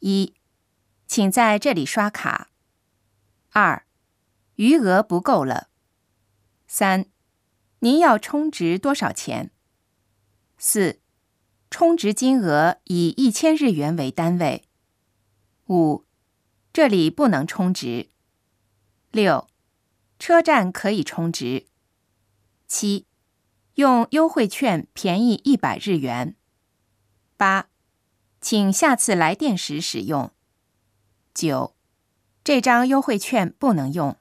一，请在这里刷卡。二，余额不够了。三，您要充值多少钱？四，充值金额以一千日元为单位。五，这里不能充值。六，车站可以充值。七，用优惠券便宜一百日元。八，请下次来电时使用。九，这张优惠券不能用。